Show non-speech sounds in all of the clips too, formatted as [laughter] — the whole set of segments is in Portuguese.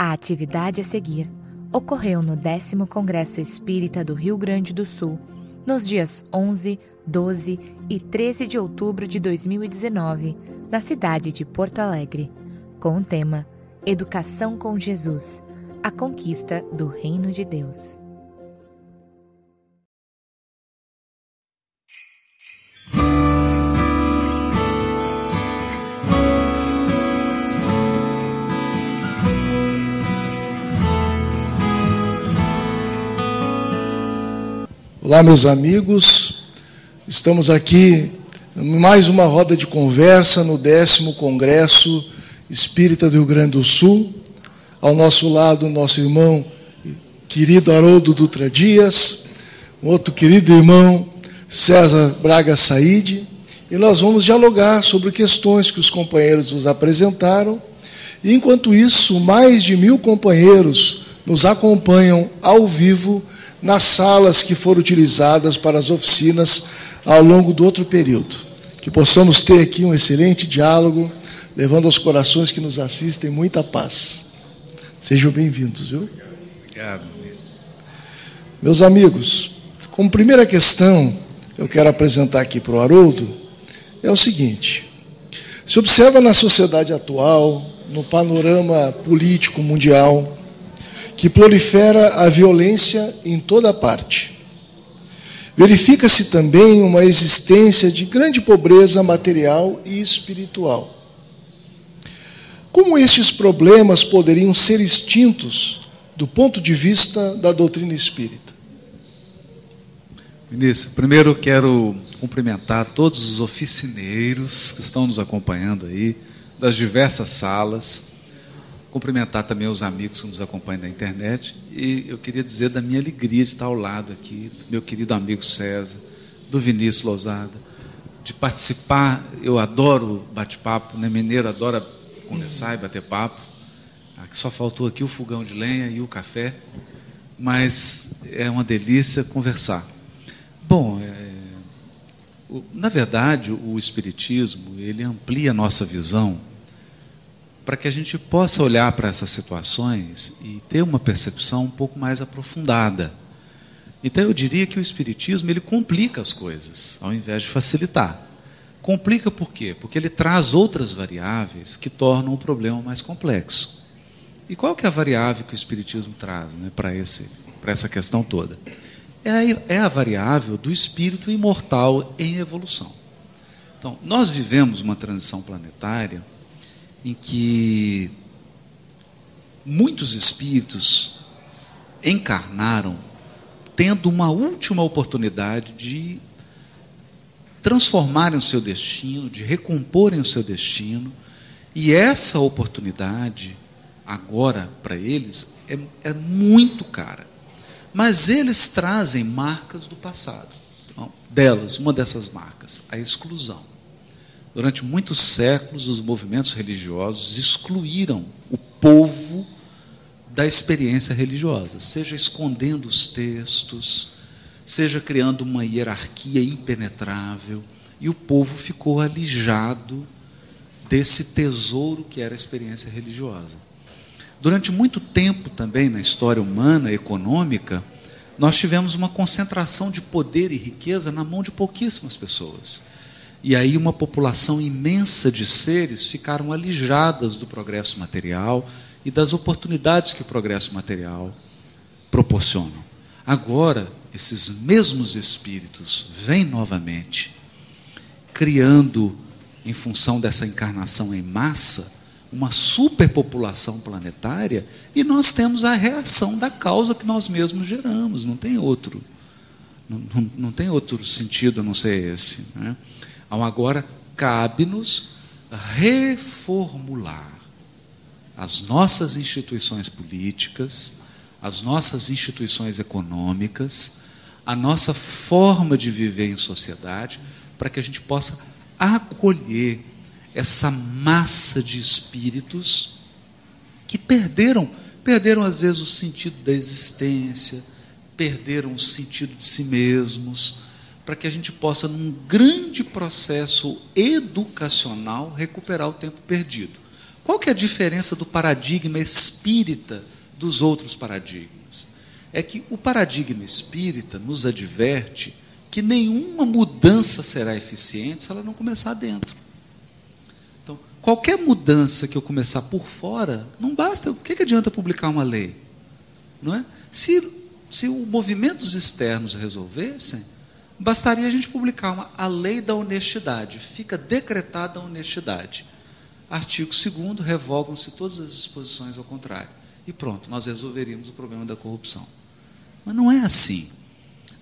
A atividade a seguir ocorreu no 10 Congresso Espírita do Rio Grande do Sul, nos dias 11, 12 e 13 de outubro de 2019, na cidade de Porto Alegre, com o tema Educação com Jesus a conquista do Reino de Deus. Olá, meus amigos. Estamos aqui mais uma roda de conversa no décimo Congresso Espírita do Rio Grande do Sul. Ao nosso lado, nosso irmão querido Haroldo Dutra Dias, outro querido irmão César Braga Saide, e nós vamos dialogar sobre questões que os companheiros nos apresentaram. E, enquanto isso, mais de mil companheiros nos acompanham ao vivo nas salas que foram utilizadas para as oficinas ao longo do outro período. Que possamos ter aqui um excelente diálogo, levando aos corações que nos assistem muita paz. Sejam bem-vindos, viu? Obrigado. Meus amigos, como primeira questão eu quero apresentar aqui para o Haroldo é o seguinte: se observa na sociedade atual, no panorama político mundial, que prolifera a violência em toda parte. Verifica-se também uma existência de grande pobreza material e espiritual. Como estes problemas poderiam ser extintos do ponto de vista da doutrina espírita? Vinícius, primeiro quero cumprimentar todos os oficineiros que estão nos acompanhando aí, das diversas salas cumprimentar também os amigos que nos acompanham na internet e eu queria dizer da minha alegria de estar ao lado aqui do meu querido amigo César, do Vinícius Lousada, de participar. Eu adoro bate-papo, né? Mineiro adora conversar e bater papo. Só faltou aqui o fogão de lenha e o café, mas é uma delícia conversar. Bom, é, na verdade, o Espiritismo ele amplia a nossa visão para que a gente possa olhar para essas situações e ter uma percepção um pouco mais aprofundada. Então eu diria que o espiritismo ele complica as coisas, ao invés de facilitar. Complica por quê? Porque ele traz outras variáveis que tornam o problema mais complexo. E qual que é a variável que o espiritismo traz né, para esse para essa questão toda? É a, é a variável do espírito imortal em evolução. Então, nós vivemos uma transição planetária em que muitos espíritos encarnaram tendo uma última oportunidade de transformarem o seu destino, de recomporem o seu destino, e essa oportunidade, agora para eles, é, é, muito cara. Mas eles trazem marcas do passado. Delas, uma dessas marcas, a exclusão. Durante muitos séculos, os movimentos religiosos excluíram o povo da experiência religiosa, seja escondendo os textos, seja criando uma hierarquia impenetrável, e o povo ficou alijado desse tesouro que era a experiência religiosa. Durante muito tempo também na história humana, econômica, nós tivemos uma concentração de poder e riqueza na mão de pouquíssimas pessoas. E aí uma população imensa de seres ficaram alijadas do progresso material e das oportunidades que o progresso material proporciona. Agora, esses mesmos espíritos vêm novamente, criando, em função dessa encarnação em massa, uma superpopulação planetária, e nós temos a reação da causa que nós mesmos geramos, não tem outro. Não, não, não tem outro sentido a não ser esse. Né? Então, agora cabe-nos reformular as nossas instituições políticas, as nossas instituições econômicas, a nossa forma de viver em sociedade, para que a gente possa acolher essa massa de espíritos que perderam, perderam às vezes o sentido da existência, perderam o sentido de si mesmos, para que a gente possa, num grande processo educacional, recuperar o tempo perdido. Qual que é a diferença do paradigma espírita dos outros paradigmas? É que o paradigma espírita nos adverte que nenhuma mudança será eficiente se ela não começar dentro. Então, qualquer mudança que eu começar por fora, não basta. O que, que adianta publicar uma lei? Não é? Se, se o movimentos externos resolvessem, bastaria a gente publicar uma, a lei da honestidade. Fica decretada a honestidade. Artigo 2 revogam-se todas as disposições ao contrário. E pronto, nós resolveríamos o problema da corrupção. Mas não é assim.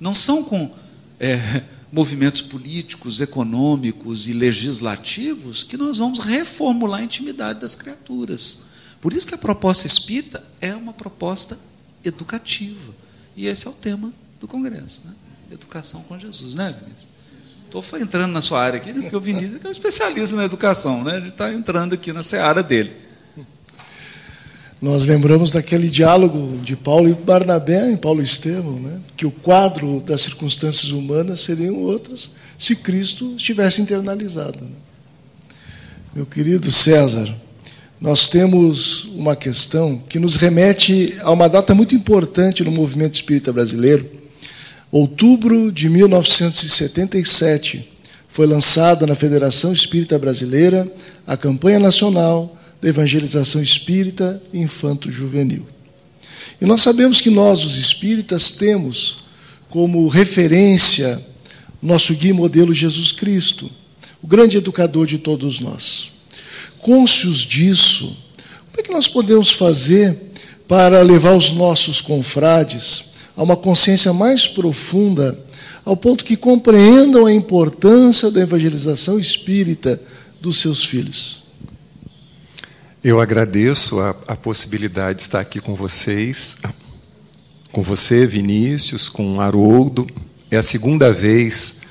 Não são com é, movimentos políticos, econômicos e legislativos que nós vamos reformular a intimidade das criaturas. Por isso que a proposta espírita é uma proposta educativa. E esse é o tema do Congresso. Né? Educação com Jesus, né, Vinícius? Estou entrando na sua área aqui, né, porque o Vinícius é um especialista na educação, né? ele está entrando aqui na seara dele. Nós lembramos daquele diálogo de Paulo e Barnabé em Paulo Estevão, né? que o quadro das circunstâncias humanas seriam outras se Cristo estivesse internalizado. Né? Meu querido César, nós temos uma questão que nos remete a uma data muito importante no movimento espírita brasileiro, Outubro de 1977, foi lançada na Federação Espírita Brasileira a campanha nacional da evangelização espírita infanto-juvenil. E nós sabemos que nós, os espíritas, temos como referência nosso guia modelo Jesus Cristo, o grande educador de todos nós. Cônscios disso, como é que nós podemos fazer para levar os nossos confrades a uma consciência mais profunda, ao ponto que compreendam a importância da evangelização espírita dos seus filhos. Eu agradeço a, a possibilidade de estar aqui com vocês, com você, Vinícius, com Haroldo. É a segunda vez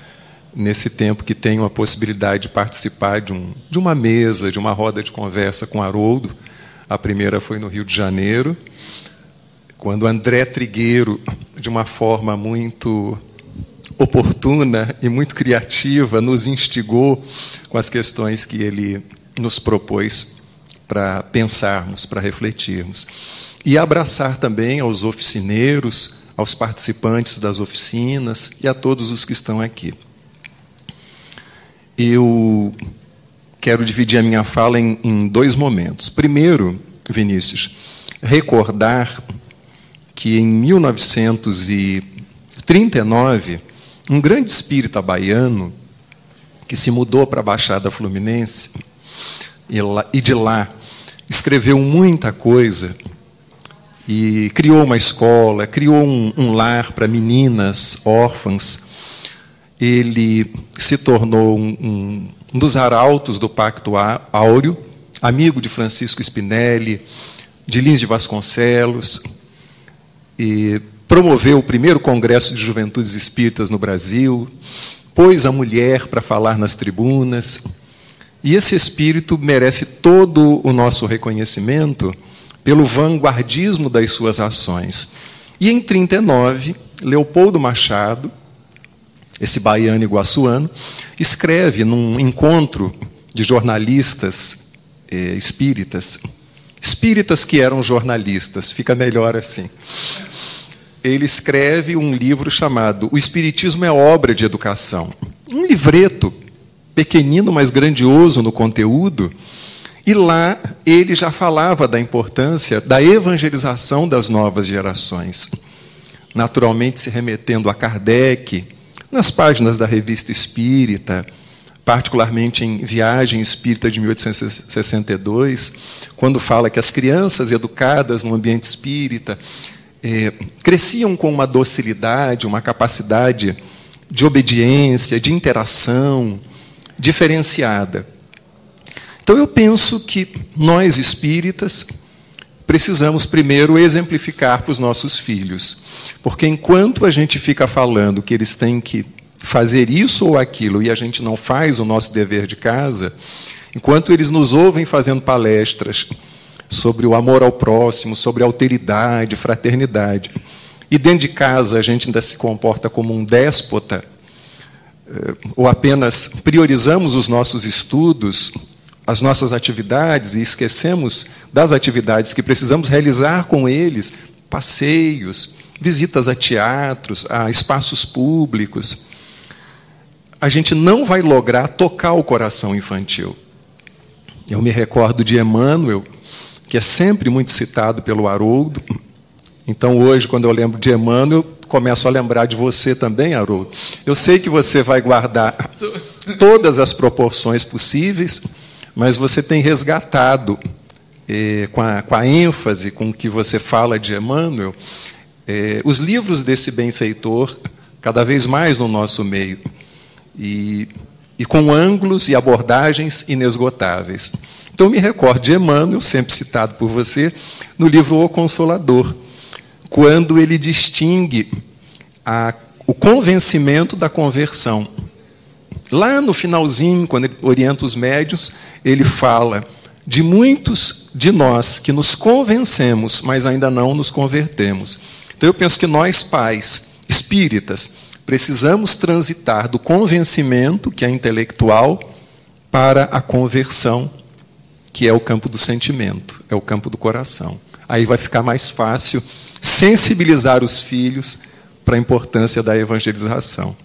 nesse tempo que tenho a possibilidade de participar de, um, de uma mesa, de uma roda de conversa com Haroldo. A primeira foi no Rio de Janeiro quando André Trigueiro, de uma forma muito oportuna e muito criativa, nos instigou com as questões que ele nos propôs para pensarmos, para refletirmos. E abraçar também aos oficineiros, aos participantes das oficinas e a todos os que estão aqui. Eu quero dividir a minha fala em, em dois momentos. Primeiro, Vinícius, recordar que em 1939, um grande espírita baiano, que se mudou para a Baixada Fluminense, e de lá escreveu muita coisa, e criou uma escola, criou um, um lar para meninas órfãs. Ele se tornou um, um, dos arautos do Pacto Áureo, amigo de Francisco Spinelli, de Lins de Vasconcelos, e promoveu o primeiro congresso de juventudes espíritas no Brasil, pôs a mulher para falar nas tribunas. E esse espírito merece todo o nosso reconhecimento pelo vanguardismo das suas ações. E em 39, Leopoldo Machado, esse baiano iguaçuano, escreve num encontro de jornalistas eh, espíritas espíritas que eram jornalistas, fica melhor assim. Ele escreve um livro chamado O Espiritismo é Obra de Educação. Um livreto pequenino, mas grandioso no conteúdo. E lá ele já falava da importância da evangelização das novas gerações. Naturalmente se remetendo a Kardec, nas páginas da Revista Espírita, particularmente em Viagem Espírita de 1862, quando fala que as crianças educadas no ambiente espírita é, cresciam com uma docilidade, uma capacidade de obediência, de interação diferenciada. Então eu penso que nós espíritas precisamos primeiro exemplificar para os nossos filhos, porque enquanto a gente fica falando que eles têm que fazer isso ou aquilo e a gente não faz o nosso dever de casa, enquanto eles nos ouvem fazendo palestras sobre o amor ao próximo, sobre alteridade, fraternidade, e dentro de casa a gente ainda se comporta como um déspota, eh, ou apenas priorizamos os nossos estudos, as nossas atividades e esquecemos das atividades que precisamos realizar com eles passeios, visitas a teatros, a espaços públicos a gente não vai lograr tocar o coração infantil. Eu me recordo de Emmanuel, que é sempre muito citado pelo Haroldo. Então, hoje, quando eu lembro de Emmanuel, começo a lembrar de você também, Haroldo. Eu sei que você vai guardar todas as proporções possíveis, mas você tem resgatado, eh, com, a, com, a, ênfase com que você fala de Emmanuel, eh, os livros desse benfeitor, cada vez mais no nosso meio e, e com ângulos e abordagens inesgotáveis. Então, me recordo de Emmanuel, sempre citado por você, no livro O Consolador, quando ele distingue a, o convencimento da conversão. Lá no finalzinho, quando ele orienta os médios, ele fala de muitos de nós que nos convencemos, mas ainda não nos convertemos. Então eu penso que nós, pais espíritas, Precisamos transitar do convencimento, que é intelectual, para a conversão, que é o campo do sentimento, é o campo do coração. Aí vai ficar mais fácil sensibilizar os filhos para a importância da evangelização.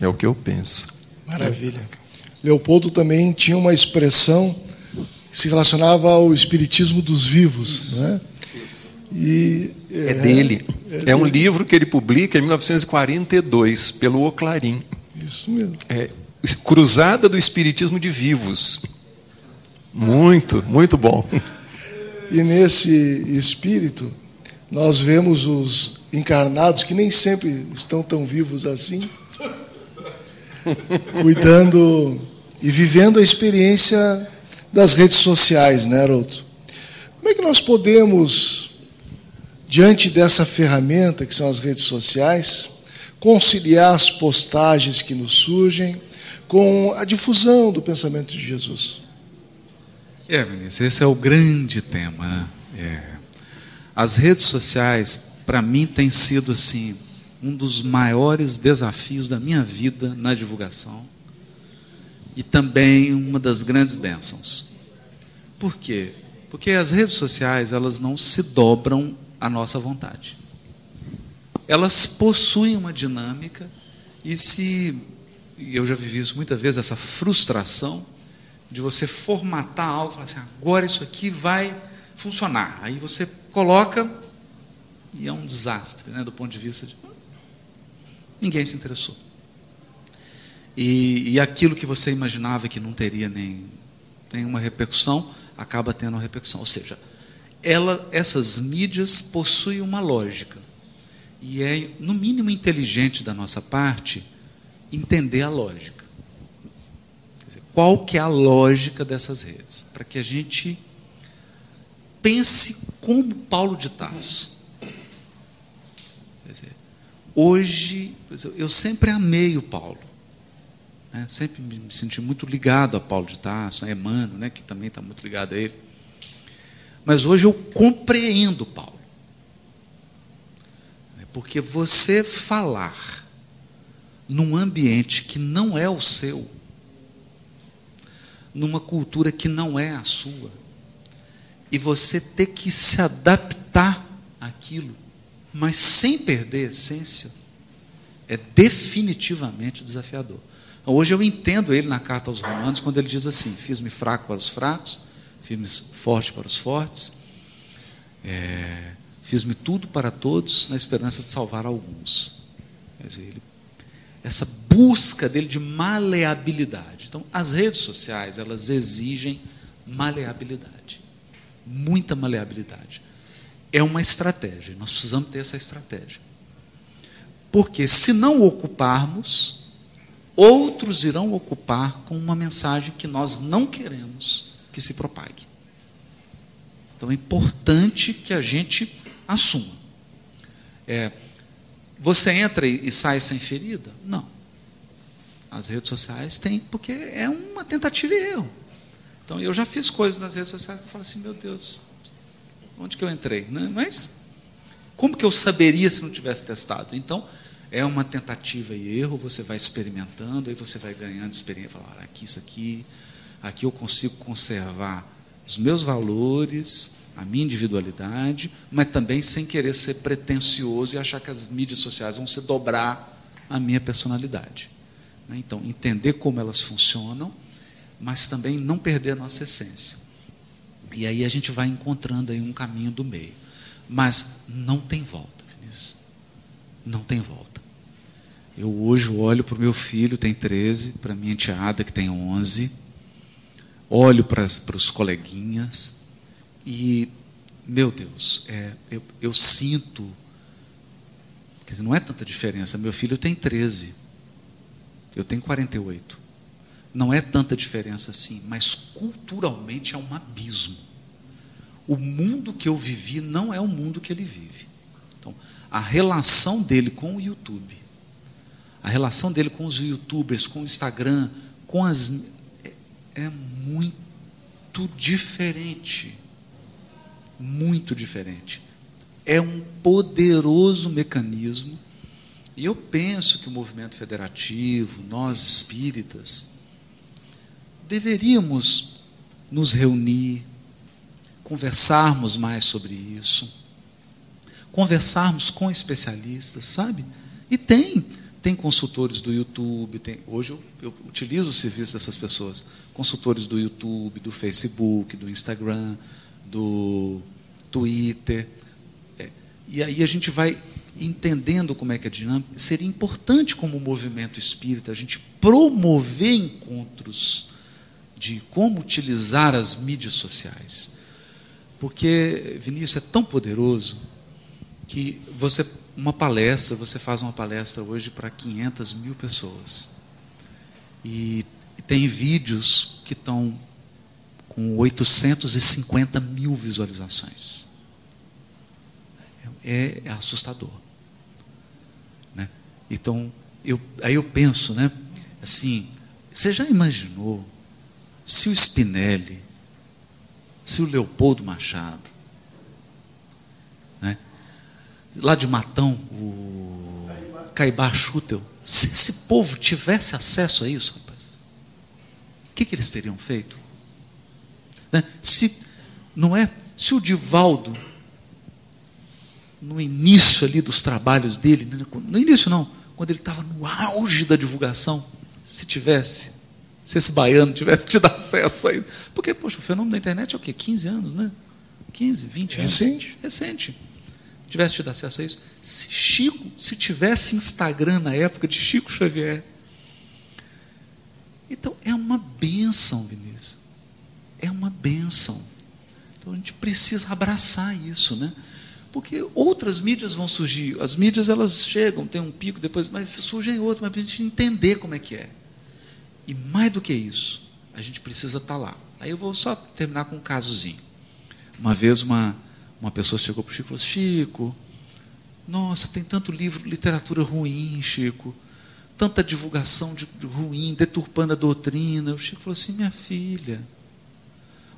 É o que eu penso. Maravilha. Leopoldo também tinha uma expressão que se relacionava ao espiritismo dos vivos, não é? E, é, é dele. É, é um livro que ele publica em 1942, pelo O Clarim. Isso mesmo. É, Cruzada do Espiritismo de Vivos. Muito, muito bom. E nesse espírito, nós vemos os encarnados, que nem sempre estão tão vivos assim, [laughs] cuidando e vivendo a experiência das redes sociais, né, Haroldo? Como é que nós podemos diante dessa ferramenta que são as redes sociais, conciliar as postagens que nos surgem com a difusão do pensamento de Jesus. É, Vinícius, esse é o grande tema. Né? É. As redes sociais, para mim, tem sido assim um dos maiores desafios da minha vida na divulgação e também uma das grandes bênçãos. Por quê? Porque as redes sociais elas não se dobram a nossa vontade. Elas possuem uma dinâmica e se eu já vivi isso muitas vezes essa frustração de você formatar algo, falar assim, agora isso aqui vai funcionar. Aí você coloca e é um desastre, né, do ponto de vista de ninguém se interessou. E, e aquilo que você imaginava que não teria nem nenhuma repercussão, acaba tendo uma repercussão. Ou seja, ela, essas mídias possuem uma lógica. E é, no mínimo, inteligente da nossa parte entender a lógica. Dizer, qual que é a lógica dessas redes? Para que a gente pense como Paulo de Tarso. Dizer, hoje, eu sempre amei o Paulo. Né? Sempre me senti muito ligado a Paulo de Tarso, a Emmanuel, né? que também está muito ligado a ele. Mas hoje eu compreendo Paulo. Porque você falar num ambiente que não é o seu, numa cultura que não é a sua, e você ter que se adaptar àquilo, mas sem perder a essência, é definitivamente desafiador. Hoje eu entendo ele na carta aos Romanos, quando ele diz assim: Fiz-me fraco para os fracos, fiz-me forte para os fortes, é, fiz-me tudo para todos na esperança de salvar alguns. Quer dizer, ele, essa busca dele de maleabilidade. Então, as redes sociais, elas exigem maleabilidade, muita maleabilidade. É uma estratégia, nós precisamos ter essa estratégia. Porque se não ocuparmos, outros irão ocupar com uma mensagem que nós não queremos que se propague. Então é importante que a gente assuma. É, você entra e sai sem ferida? Não. As redes sociais têm, porque é uma tentativa e erro. Então eu já fiz coisas nas redes sociais que eu falo assim, meu Deus, onde que eu entrei? Né? Mas como que eu saberia se não tivesse testado? Então, é uma tentativa e erro, você vai experimentando, aí você vai ganhando experiência, falar, aqui, isso aqui, aqui eu consigo conservar os meus valores, a minha individualidade, mas também sem querer ser pretensioso e achar que as mídias sociais vão se dobrar a minha personalidade. Né? Então, entender como elas funcionam, mas também não perder a nossa essência. E aí a gente vai encontrando aí um caminho do meio. Mas não tem volta, Vinícius. Não tem volta. Eu hoje olho para o meu filho, tem 13, para minha enteada, que tem 11, olho para, para os coleguinhas e, meu Deus, é, eu, eu sinto. Quer dizer, não é tanta diferença. Meu filho tem 13, eu tenho 48. Não é tanta diferença assim, mas culturalmente é um abismo. O mundo que eu vivi não é o mundo que ele vive. Então, a relação dele com o YouTube a relação dele com os youtubers, com o Instagram, com as. É, é muito diferente. Muito diferente. É um poderoso mecanismo. E eu penso que o movimento federativo, nós espíritas, deveríamos nos reunir, conversarmos mais sobre isso, conversarmos com especialistas, sabe? E tem tem consultores do YouTube, tem, hoje eu, eu, utilizo o serviço dessas pessoas, consultores do YouTube, do Facebook, do Instagram, do Twitter. É, e aí a gente vai entendendo como é que é a dinâmica. Seria importante, como movimento espírita, a gente promover encontros de como utilizar as mídias sociais. Porque, Vinícius, é tão poderoso que você uma palestra, você faz uma palestra hoje para 500 mil pessoas. E, tem vídeos que estão com 850 mil visualizações. É, é assustador. Né? Então, eu, aí eu penso, né? Assim, você já imaginou se o Spinelli, se o Leopoldo Machado, lá de Matão, o Caibá Chutel, se esse povo tivesse acesso a isso, rapaz, o que, que eles teriam feito? Né? Se, não é? Se o Divaldo, no início ali dos trabalhos dele, né? no início não, quando ele estava no auge da divulgação, se tivesse, se esse baiano tivesse tido acesso a isso, porque, poxa, o fenômeno da internet é o quê? 15 anos, né? 15, 20 anos. Recente. Recente tivesse tido acesso a isso. Se Chico, se tivesse Instagram na época de Chico Xavier. Então, é uma benção, Vinícius. É uma benção. Então, a gente precisa abraçar isso, né? Porque outras mídias vão surgir. As mídias, elas chegam, tem um pico, depois, mas surgem outras, mas para a gente entender como é que é. E mais do que isso, a gente precisa estar tá lá. Aí eu vou só terminar com um casozinho. Uma vez, uma, uma pessoa chegou para o Chico e falou assim, Chico, nossa, tem tanto livro, literatura ruim, Chico. Tanta divulgação de, de ruim, deturpando a doutrina. O Chico falou assim, minha filha,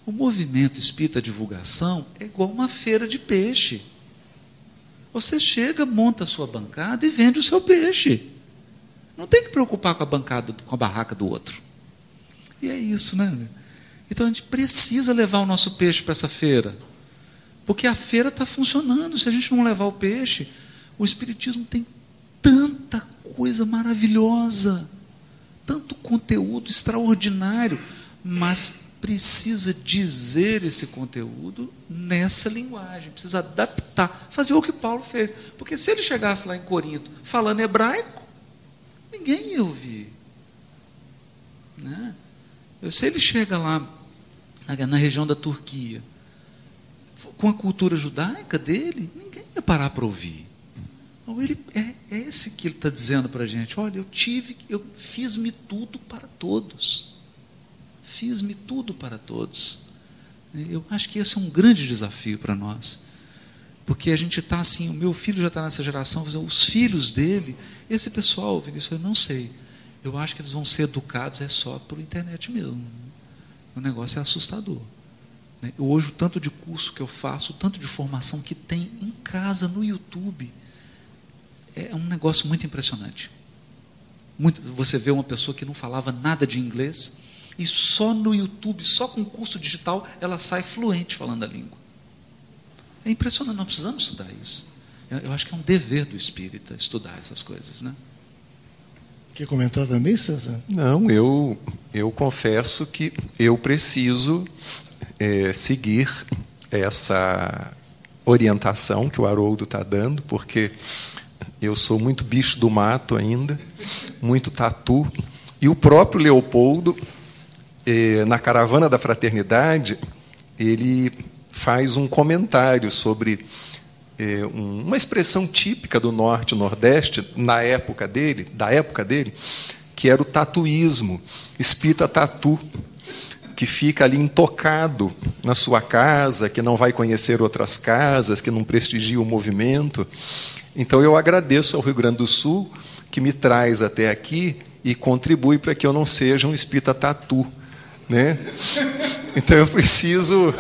o movimento espírita divulgação é igual uma feira de peixe. Você chega, monta a sua bancada e vende o seu peixe. Não tem que preocupar com a bancada, com a barraca do outro. E é isso, né? Então a gente precisa levar o nosso peixe para essa feira. Porque a feira está funcionando. Se a gente não levar o peixe, o Espiritismo tem tanta coisa maravilhosa, tanto conteúdo extraordinário, mas precisa dizer esse conteúdo nessa linguagem, precisa adaptar, fazer o que Paulo fez. Porque se ele chegasse lá em Corinto falando hebraico, ninguém ia ouvir. Né? Se ele chega lá na, na região da Turquia, com a cultura judaica dele, ninguém ia parar para ouvir. Então, ele, é, é esse que ele está dizendo para a gente. Olha, eu tive, eu fiz-me tudo para todos. Fiz-me tudo para todos. Eu acho que esse é um grande desafio para nós. Porque a gente está assim, o meu filho já está nessa geração, os filhos dele, esse pessoal, Vinícius, eu não sei. Eu acho que eles vão ser educados é só por internet mesmo. O negócio é assustador. Né? Hoje, o tanto de curso que eu faço, o tanto de formação que tem em casa, no YouTube, é um negócio muito impressionante. Muito, você vê uma pessoa que não falava nada de inglês, E só no YouTube, só com curso digital, ela sai fluente falando a língua. É impressionante, nós precisamos estudar isso. Eu acho que é um dever do espírita estudar essas coisas, né? Quer comentar também, César? Não, eu, eu confesso que eu preciso é, seguir essa orientação que o Haroldo está dando, porque eu sou muito bicho do mato ainda, muito tatu. E o próprio Leopoldo, é, na Caravana da Fraternidade, ele faz um comentário sobre é, uma expressão típica do norte e nordeste na época dele, da época dele, que era o tatuísmo, espírita tatu, que fica ali intocado na sua casa, que não vai conhecer outras casas, que não prestigia o movimento. Então eu agradeço ao Rio Grande do Sul que me traz até aqui e contribui para que eu não seja um espírita tatu, né? Então eu preciso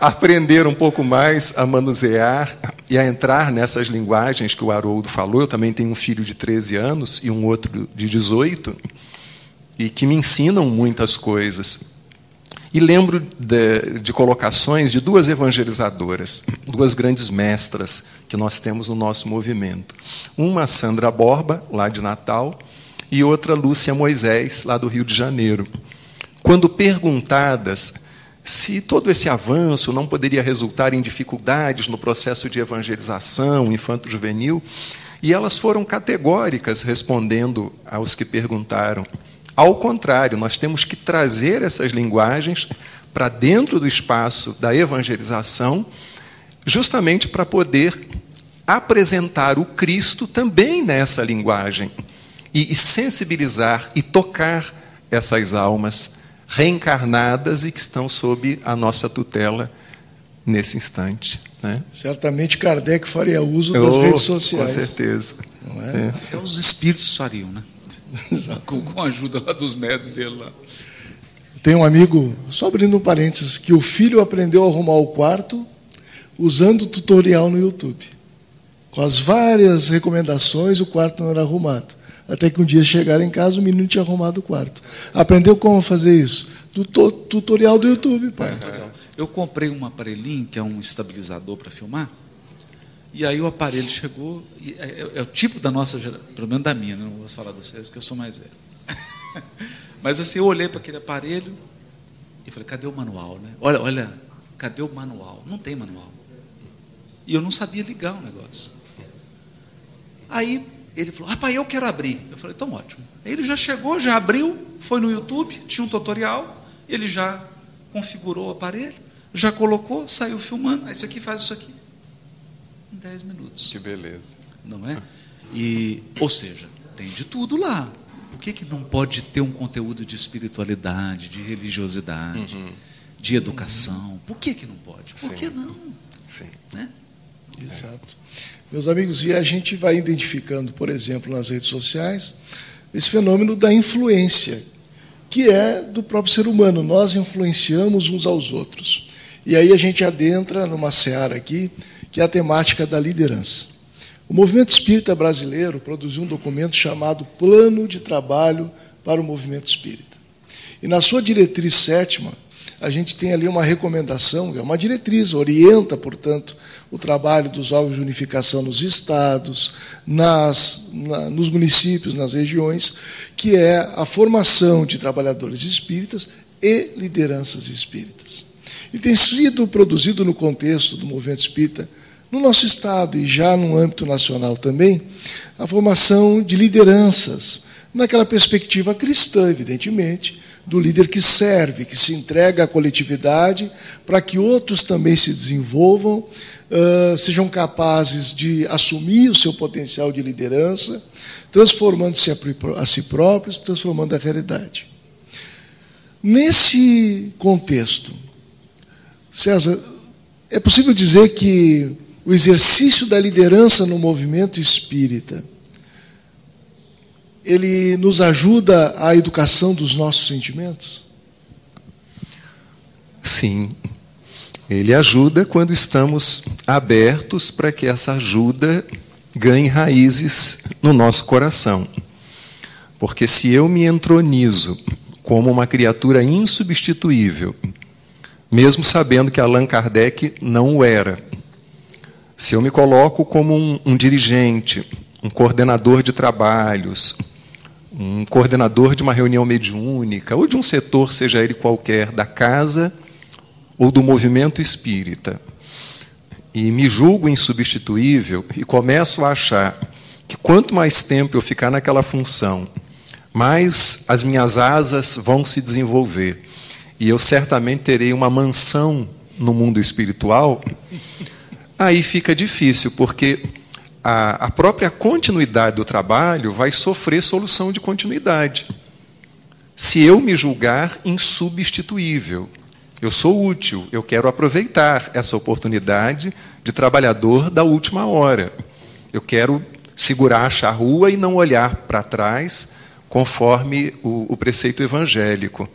aprender um pouco mais a manusear e a entrar nessas linguagens que o Haroldo falou. Eu também tenho um filho de 13 anos e um outro de 18, e que me ensinam muitas coisas. E lembro de, de colocações de duas evangelizadoras, duas grandes mestras que nós temos no nosso movimento. Uma, Sandra Borba, lá de Natal, e outra, Lúcia Moisés, lá do Rio de Janeiro. Quando perguntadas se todo esse avanço não poderia resultar em dificuldades no processo de evangelização infanto-juvenil, e elas foram categóricas respondendo aos que perguntaram. Ao contrário, nós temos que trazer essas linguagens para dentro do espaço da evangelização, justamente para poder apresentar o Cristo também nessa linguagem e sensibilizar e tocar essas almas reencarnadas e que estão sob a nossa tutela nesse instante. Né? Certamente Kardec faria uso das oh, redes sociais. Com certeza. Não é? É. Até os espíritos fariam, né? [laughs] com, com, a ajuda lá dos médicos dele lá. Tem um amigo, só abrindo um parênteses, que o filho aprendeu a arrumar o quarto usando o tutorial no YouTube. Com as várias recomendações, o quarto não era arrumado. Até que um dia chegaram em casa, o menino tinha arrumado o quarto. Aprendeu como fazer isso? Do tutorial do YouTube, pai. Eu comprei um aparelhinho, que é um estabilizador para filmar, e aí o aparelho chegou, é, é, é, o tipo da nossa geração, pelo menos da minha, né? não vou falar de vocês, que eu sou mais velho. [laughs] Mas assim, eu olhei para aquele aparelho e falei, cadê o manual? Né? Olha, olha, cadê o manual? Não tem manual. E eu não sabia ligar o negócio. Aí ele falou, rapaz, eu quero abrir. Eu falei, então ótimo. Ele já chegou, já abriu, foi no YouTube, tinha um tutorial, ele já configurou o aparelho, já colocou, saiu filmando. Aí isso aqui faz isso aqui. Em 10 minutos. Que beleza. Não é? E, ou seja, tem de tudo lá. Por que, que não pode ter um conteúdo de espiritualidade, de religiosidade, uhum. de educação? Por que, que não pode? Por Sim. que não? Sim. Né? Exato. Meus amigos, e a gente vai identificando, por exemplo, nas redes sociais, esse fenômeno da influência, que é do próprio ser humano. Nós influenciamos uns aos outros. E aí a gente adentra numa seara aqui, que é a temática da liderança. O movimento espírita brasileiro produziu um documento chamado Plano de Trabalho para o Movimento Espírita. E na sua diretriz sétima, a gente tem ali uma recomendação, é uma diretriz, orienta, portanto, o trabalho dos órgãos de unificação nos estados, nas, na, nos municípios, nas regiões, que é a formação de trabalhadores espíritas e lideranças espíritas. E tem sido produzido no contexto do movimento espírita, no nosso estado e já no âmbito nacional também, a formação de lideranças, naquela perspectiva cristã, evidentemente, do líder que serve, que se entrega à coletividade para que outros também se desenvolvam, uh, sejam capazes de assumir o seu potencial de liderança, transformando-se a, a si próprios, transformando a realidade. Nesse contexto, César, é possível dizer que o exercício da liderança no movimento espírita ele nos ajuda à educação dos nossos sentimentos? Sim. Ele ajuda quando estamos abertos para que essa ajuda ganhe raízes no nosso coração. Porque se eu me entronizo como uma criatura insubstituível, mesmo sabendo que Allan Kardec não o era. Se eu me coloco como um, um dirigente, um coordenador de trabalhos, um coordenador de uma reunião mediúnica, ou de um setor, seja ele qualquer, da casa ou do movimento espírita, e me julgo insubstituível e começo a achar que quanto mais tempo eu ficar naquela função, mais as minhas asas vão se desenvolver. E eu certamente terei uma mansão no mundo espiritual, aí fica difícil, porque a, a própria continuidade do trabalho vai sofrer solução de continuidade. Se eu me julgar insubstituível, eu sou útil, eu quero aproveitar essa oportunidade de trabalhador da última hora. Eu quero segurar a charrua e não olhar para trás, conforme o, o preceito evangélico.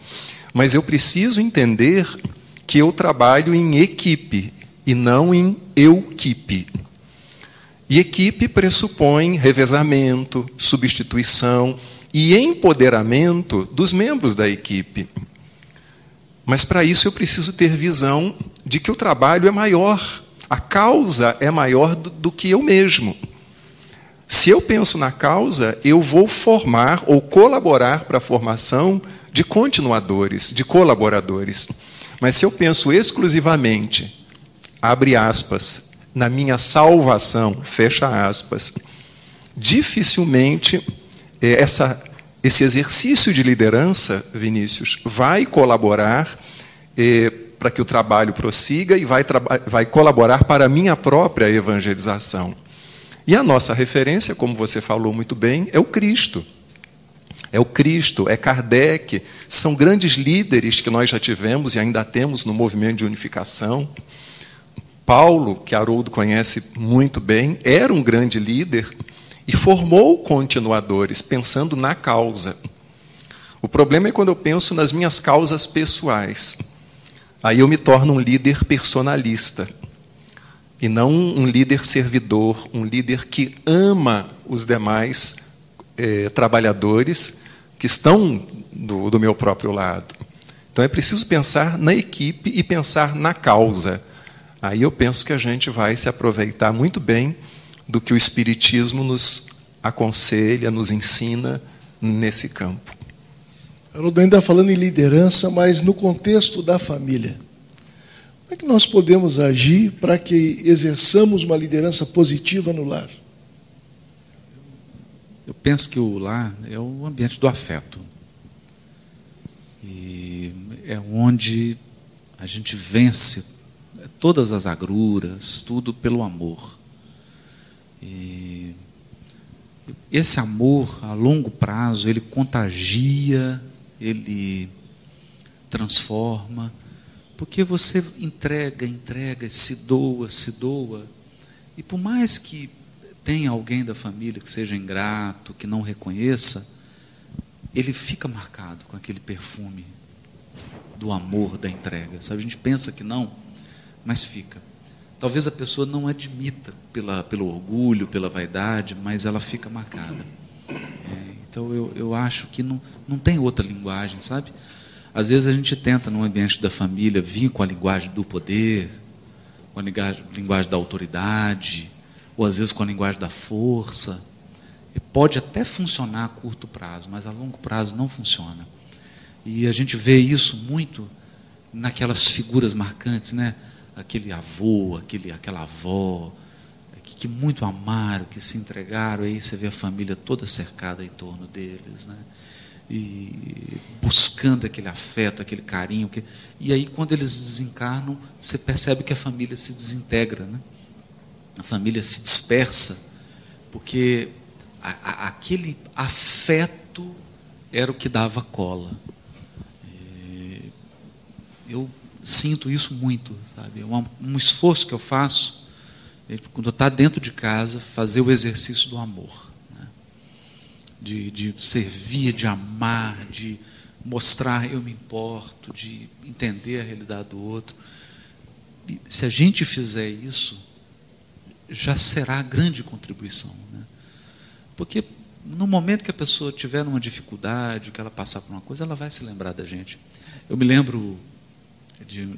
Mas eu preciso entender que eu trabalho em equipe e não em euquipe. E equipe pressupõe revezamento, substituição e empoderamento dos membros da equipe. Mas para isso eu preciso ter visão de que o trabalho é maior, a causa é maior do, do que eu mesmo. Se eu penso na causa, eu vou formar ou colaborar para a formação de continuadores, de colaboradores. Mas se eu penso exclusivamente, abre aspas, na minha salvação, fecha aspas, dificilmente eh, essa, esse exercício de liderança, Vinícius, vai colaborar eh, para que o trabalho prossiga e vai, vai colaborar para a minha própria evangelização. E a nossa referência, como você falou muito bem, é o Cristo. É o Cristo, é Kardec, são grandes líderes que nós já tivemos e ainda temos no movimento de unificação. Paulo, que Haroldo conhece muito bem, era um grande líder e formou continuadores, pensando na causa. O problema é quando eu penso nas minhas causas pessoais. Aí eu me torno um líder personalista. E não um líder servidor, um líder que ama os demais eh, trabalhadores que estão do, do meu próprio lado. Então é preciso pensar na equipe e pensar na causa. Aí eu penso que a gente vai se aproveitar muito bem do que o Espiritismo nos aconselha, nos ensina nesse campo. Haroldo ainda falando em liderança, mas no contexto da família. Como é que nós podemos agir para que exerçamos uma liderança positiva no lar? Eu penso que o lar é o ambiente do afeto. E é onde a gente vence todas as agruras, tudo pelo amor. E esse amor a longo prazo, ele contagia, ele transforma, porque você entrega, entrega, se doa, se doa. E por mais que tem alguém da família que seja ingrato, que não reconheça, ele fica marcado com aquele perfume do amor, da entrega. Sabe, a gente pensa que não, mas fica. Talvez a pessoa não admita pela, pelo orgulho, pela vaidade, mas ela fica marcada. É, então eu, eu acho que não, não tem outra linguagem, sabe? Às vezes a gente tenta, no ambiente da família, vir com a linguagem do poder, com a linguagem, da autoridade, ou às vezes com a linguagem da força. E pode até funcionar a curto prazo, mas a longo prazo não funciona. E a gente vê isso muito naquelas figuras marcantes, né? Aquele avô, aquele, aquela avó, que, que muito amaram, que se entregaram, aí você vê a família toda cercada em torno deles, né? E buscando aquele afeto, aquele carinho. Que, e aí, quando eles desencarnam, você percebe que a família se desintegra, né? a família se dispersa, porque a, a, aquele afeto era o que dava cola. E eu sinto isso muito, sabe? É um, um esforço que eu faço é, quando está dentro de casa, fazer o exercício do amor, né? de, de servir, de amar, de mostrar eu me importo, de entender a realidade do outro. E se a gente fizer isso, já será grande contribuição. Né? Porque no momento que a pessoa tiver uma dificuldade, que ela passar por uma coisa, ela vai se lembrar da gente. Eu me lembro de um,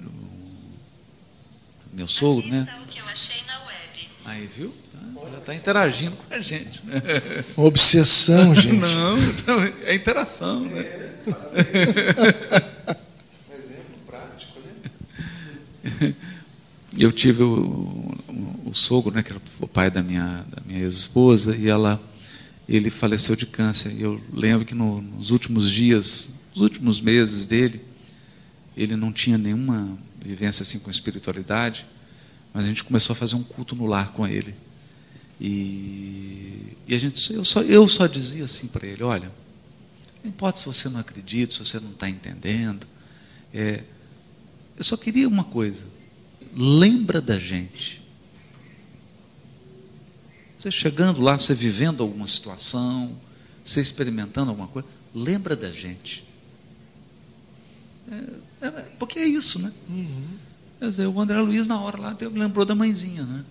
meu sogro, né? o que eu achei na web. Aí, viu? Ela está interagindo com a gente. Né? Obsessão, [laughs] gente. Não, então, é interação. Né? Exemplo prático, né? [laughs] Eu tive o, o, o, sogro, né, que era o pai da minha, da minha ex-esposa, e ela, ele faleceu de câncer. E eu lembro que no, nos últimos dias, nos últimos meses dele, ele não tinha nenhuma vivência assim com espiritualidade, mas a gente começou a fazer um culto no lar com ele. E, e a gente, eu só, eu só dizia assim para ele: olha, não importa se você não acredita, se você não está entendendo, é, eu só queria uma coisa: lembra da gente. Você chegando lá, você vivendo alguma situação, você experimentando alguma coisa, lembra da gente. É, porque é isso, né? Uhum. Quer dizer, o André Luiz, na hora lá, lembrou da mãezinha, né?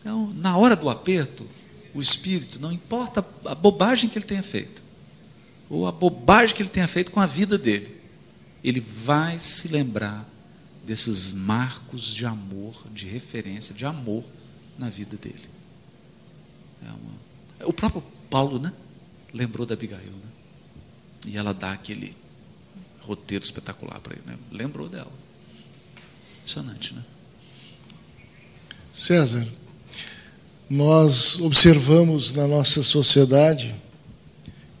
Então, na hora do aperto, o espírito, não importa a bobagem que ele tenha feito, ou a bobagem que ele tenha feito com a vida dele, ele vai se lembrar desses marcos de amor, de referência, de amor na vida dele. É uma... O próprio Paulo, né? Lembrou da Abigail, né? E ela dá aquele roteiro espetacular para ele, né? Lembrou dela. Impressionante, né? César, nós observamos na nossa sociedade,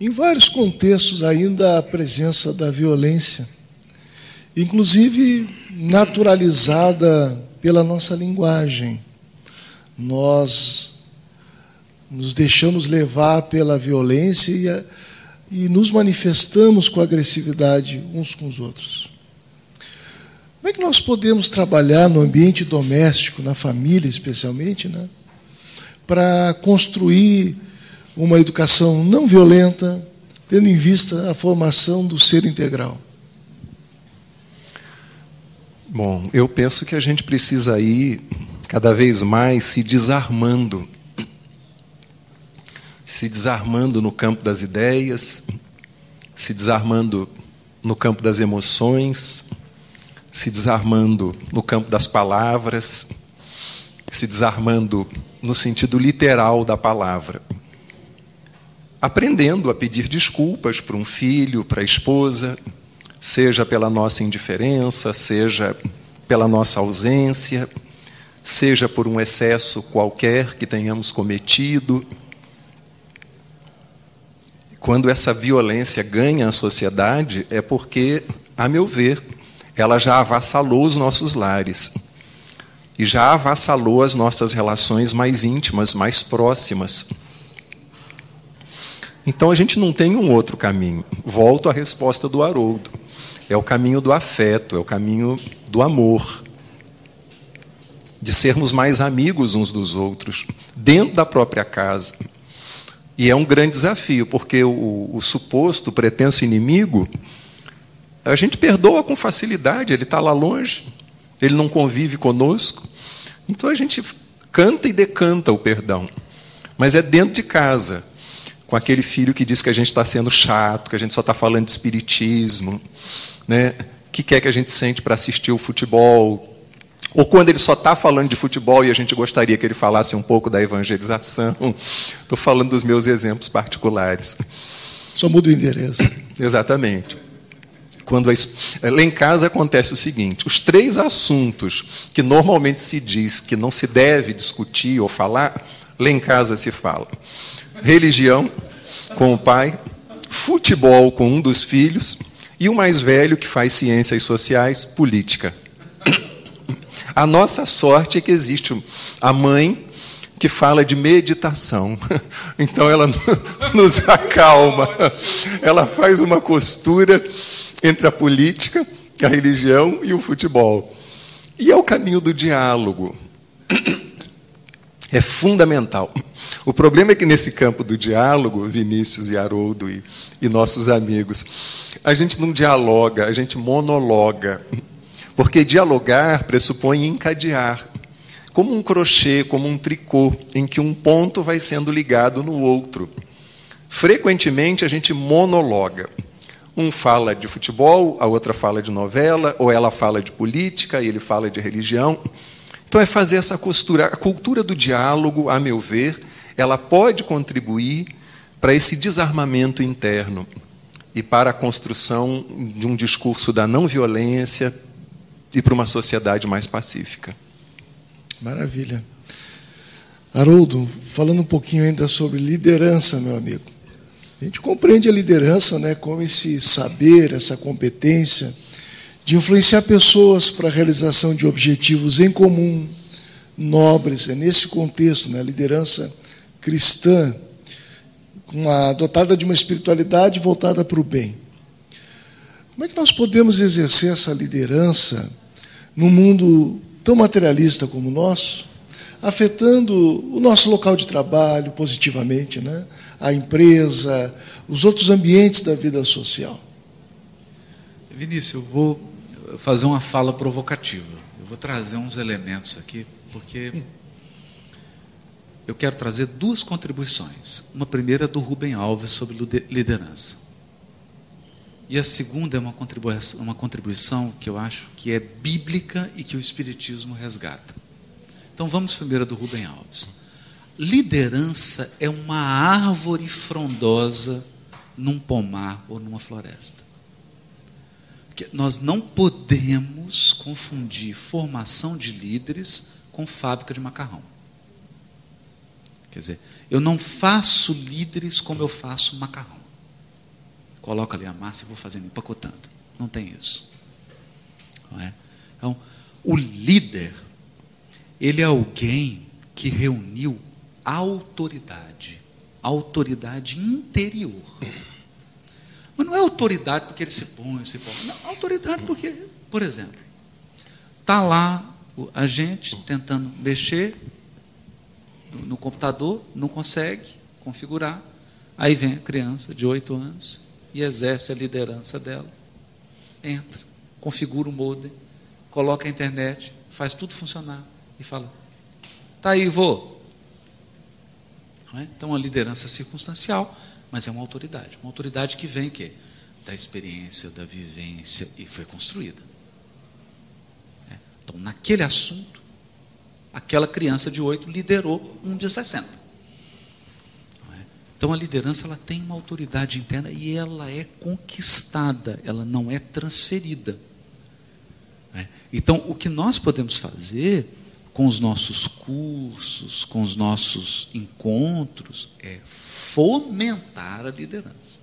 em vários contextos, ainda a presença da violência, inclusive naturalizada pela nossa linguagem. Nós nos deixamos levar pela violência e, e nos manifestamos com agressividade uns com os outros. Como é que nós podemos trabalhar no ambiente doméstico, na família especialmente, né? para construir uma educação não violenta, tendo em vista a formação do ser integral? Bom, eu penso que a gente precisa ir cada vez mais se desarmando. Se desarmando no campo das ideias, se desarmando no campo das emoções, se desarmando no campo das palavras, se desarmando no sentido literal da palavra. Aprendendo a pedir desculpas para um filho, para a esposa, seja pela nossa indiferença, seja pela nossa ausência, seja por um excesso qualquer que tenhamos cometido. Quando essa violência ganha a sociedade, é porque, a meu ver, ela já avassalou os nossos lares e já avassalou as nossas relações mais íntimas, mais próximas. Então a gente não tem um outro caminho. Volto à resposta do Haroldo. É o caminho do afeto, é o caminho do amor. De sermos mais amigos uns dos outros, dentro da própria casa. E é um grande desafio, porque o, o suposto, o pretenso inimigo, a gente perdoa com facilidade, ele está lá longe ele não convive conosco. Então a gente canta e decanta o perdão. Mas é dentro de casa, com aquele filho que diz que a gente está sendo chato, que a gente só está falando de espiritismo, né? que quer que a gente sente para assistir o futebol. Ou quando ele só está falando de futebol e a gente gostaria que ele falasse um pouco da evangelização. [laughs] Estou falando dos meus exemplos particulares. Só muda o endereço. [coughs] Exatamente. Quando a, lá em casa acontece o seguinte: os três assuntos que normalmente se diz que não se deve discutir ou falar, lá em casa se fala. Religião com o pai, futebol com um dos filhos e o mais velho que faz ciências sociais, política. A nossa sorte é que existe a mãe que fala de meditação. [laughs] Então ela [laughs] nos acalma. Ela faz uma costura entre a política, a religião e o futebol. E é o caminho do diálogo. É fundamental. O problema é que nesse campo do diálogo, Vinícius e Haroldo e, e nossos amigos, a gente não dialoga, a gente monologa. Porque dialogar pressupõe encadear, como um crochê, como um tricô, em que um ponto vai sendo ligado no outro. frequentemente a gente monologa. Um fala de futebol, a outra fala de novela, ou ela fala de política e ele fala de religião. Então é fazer essa costura. A cultura do diálogo, a meu ver, ela pode contribuir para esse desarmamento interno e para a construção de um discurso da não violência e para uma sociedade mais pacífica. Maravilha. Haroldo, falando um pouquinho ainda sobre liderança, meu amigo. A gente compreende a liderança né, como esse saber, essa competência de influenciar pessoas para a realização de objetivos em comum, nobres. É nesse contexto, né, a liderança cristã, uma, dotada de uma espiritualidade voltada para o bem. Como é que nós podemos exercer essa liderança num mundo tão materialista como o nosso, afetando o nosso local de trabalho positivamente, né? a empresa, os outros ambientes da vida social? Vinícius, eu vou fazer uma fala provocativa. Eu vou trazer uns elementos aqui, porque eu quero trazer duas contribuições. Uma primeira do Rubem Alves sobre liderança. E a segunda é uma contribuição, uma contribuição que eu acho que é bíblica e que o Espiritismo resgata. Então vamos primeiro do Rubem Alves. Liderança é uma árvore frondosa num pomar ou numa floresta. Porque nós não podemos confundir formação de líderes com fábrica de macarrão. Quer dizer, eu não faço líderes como eu faço macarrão. Coloca ali a massa e vou fazendo, empacotando. Não tem isso. Não é? Então, o líder, ele é alguém que reuniu autoridade, autoridade interior. Mas não é autoridade porque ele se põe, se põe. Não, autoridade porque, por exemplo, está lá a gente tentando mexer no computador, não consegue configurar. Aí vem a criança de oito anos e exerce a liderança dela. Entra, configura o modem, coloca a internet, faz tudo funcionar e fala: tá aí, vou. É? Então, a liderança circunstancial, mas é uma autoridade. Uma autoridade que vem que da experiência, da vivência e foi construída. É? Então, naquele assunto, aquela criança de 8 liderou um de 60. Então a liderança ela tem uma autoridade interna e ela é conquistada, ela não é transferida. É? Então o que nós podemos fazer com os nossos cursos, com os nossos encontros, é fomentar a liderança.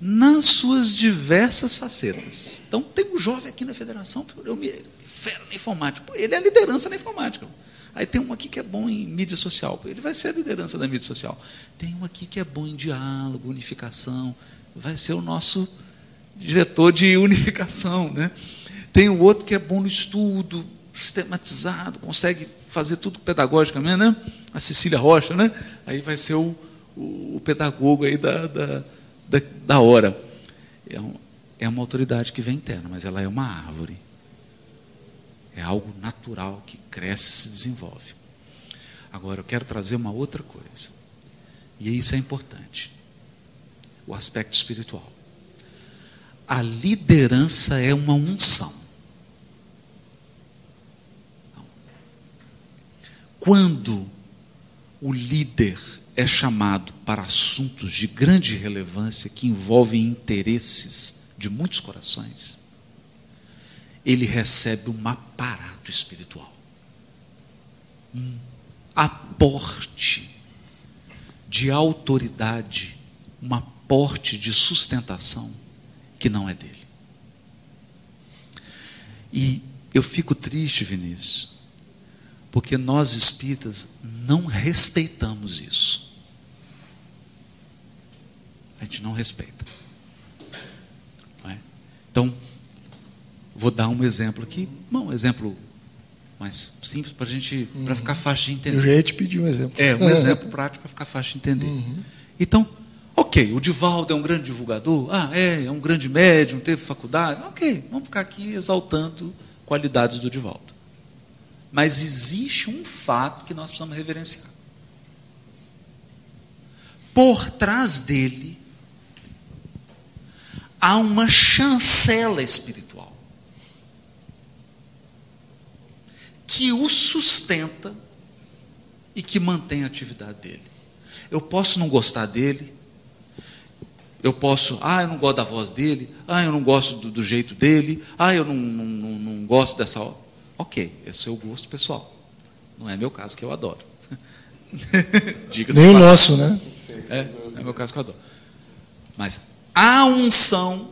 Nas suas diversas facetas. Então, tem um jovem aqui na federação, eu me, fera na informática. Ele é a liderança na informática. Aí tem um aqui que é bom em mídia social. Ele vai ser a liderança da mídia social. Tem um aqui que é bom em diálogo, unificação. Vai ser o nosso diretor de [laughs] unificação. Né? Tem o outro que é bom no estudo, sistematizado, consegue fazer tudo pedagogicamente, né? A Cecília Rocha, né? Aí vai ser o, o, o pedagogo aí da, da, da, da hora. É, um, é uma autoridade que vem interna, mas ela é uma árvore. É algo natural que cresce e se desenvolve. Agora, eu quero trazer uma outra coisa. E isso é importante. O aspecto espiritual. A liderança é uma unção. Quando o líder é chamado para assuntos de grande relevância que envolvem interesses de muitos corações, ele recebe um aparato espiritual. Um aporte de autoridade, um aporte de sustentação que não é dele. E eu fico triste, Vinícius, porque nós espíritas não respeitamos isso. A gente não respeita. Não é? Então, Vou dar um exemplo aqui, um exemplo mais simples para gente, uhum. para ficar fácil de entender. Eu já ia te pedir um exemplo. É, um [laughs] exemplo prático para ficar fácil de entender. Uhum. Então, ok, o Divaldo é um grande divulgador, ah, é, é um grande médium, teve faculdade, ok, vamos ficar aqui exaltando qualidades do Divaldo. Mas existe um fato que nós precisamos reverenciar. por trás dele há uma chancela espiritual que o sustenta e que mantém a atividade dele. Eu posso não gostar dele, eu posso, ah, eu não gosto da voz dele, ah, eu não gosto do, do jeito dele, ah, eu não, não, não, não gosto dessa. Ok, esse é o gosto pessoal. Não é meu caso que eu adoro. [laughs] Nem o nosso, né? É, é meu caso que eu adoro. Mas a unção,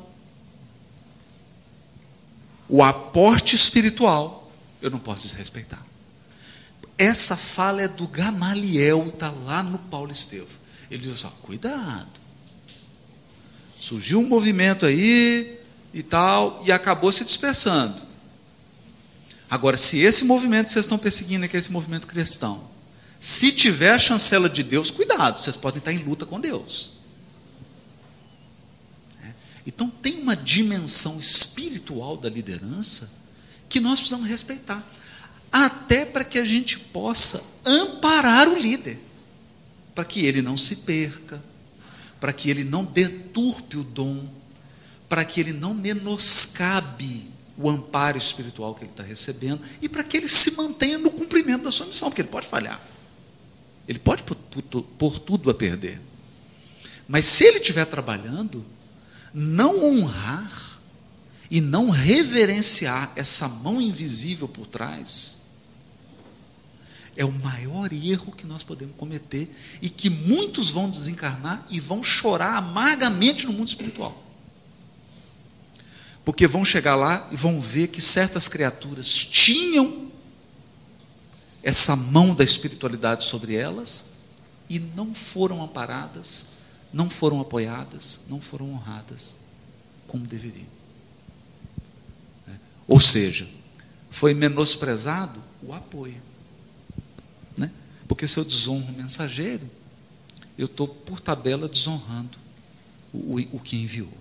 o aporte espiritual, eu não posso desrespeitar. Essa fala é do Gamaliel, está lá no Paulo Estevam. Ele diz assim: cuidado. Surgiu um movimento aí e tal, e acabou se dispersando. Agora, se esse movimento que vocês estão perseguindo, que é esse movimento cristão, se tiver a chancela de Deus, cuidado, vocês podem estar em luta com Deus. É. Então tem uma dimensão espiritual da liderança que nós precisamos respeitar, até para que a gente possa amparar o líder, para que ele não se perca, para que ele não deturpe o dom, para que ele não menoscabe o amparo espiritual que ele está recebendo e para que ele se mantenha no cumprimento da sua missão, porque ele pode falhar. Ele pode pôr tudo a perder. Mas se ele estiver trabalhando, não honrar e não reverenciar essa mão invisível por trás, é o maior erro que nós podemos cometer e que muitos vão desencarnar e vão chorar amargamente no mundo espiritual. Porque vão chegar lá e vão ver que certas criaturas tinham essa mão da espiritualidade sobre elas e não foram amparadas, não foram apoiadas, não foram honradas como deveriam. Ou seja, foi menosprezado o apoio. Né? Porque se eu desonro o mensageiro, eu estou, por tabela, desonrando o, o, o que enviou.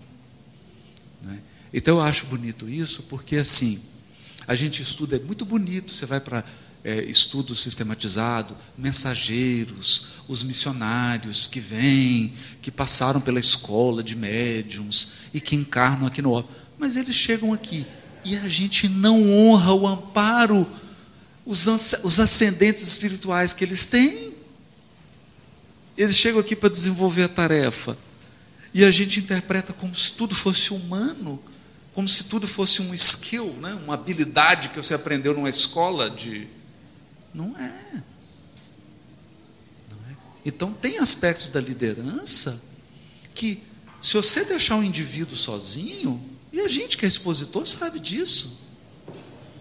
Né? Então eu acho bonito isso, porque assim, a gente estuda, é muito bonito, você vai para é, estudo sistematizado, mensageiros, os missionários que vêm, que passaram pela escola de médiums e que encarnam aqui no mas eles chegam aqui e a gente não honra o amparo, os, os ascendentes espirituais que eles têm. Eles chegam aqui para desenvolver a tarefa e a gente interpreta como se tudo fosse humano, como se tudo fosse um skill, né? uma habilidade que você aprendeu numa escola de não é. Não é. Então, tem aspectos da liderança que, se você deixar um indivíduo sozinho, e a gente que é expositor sabe disso.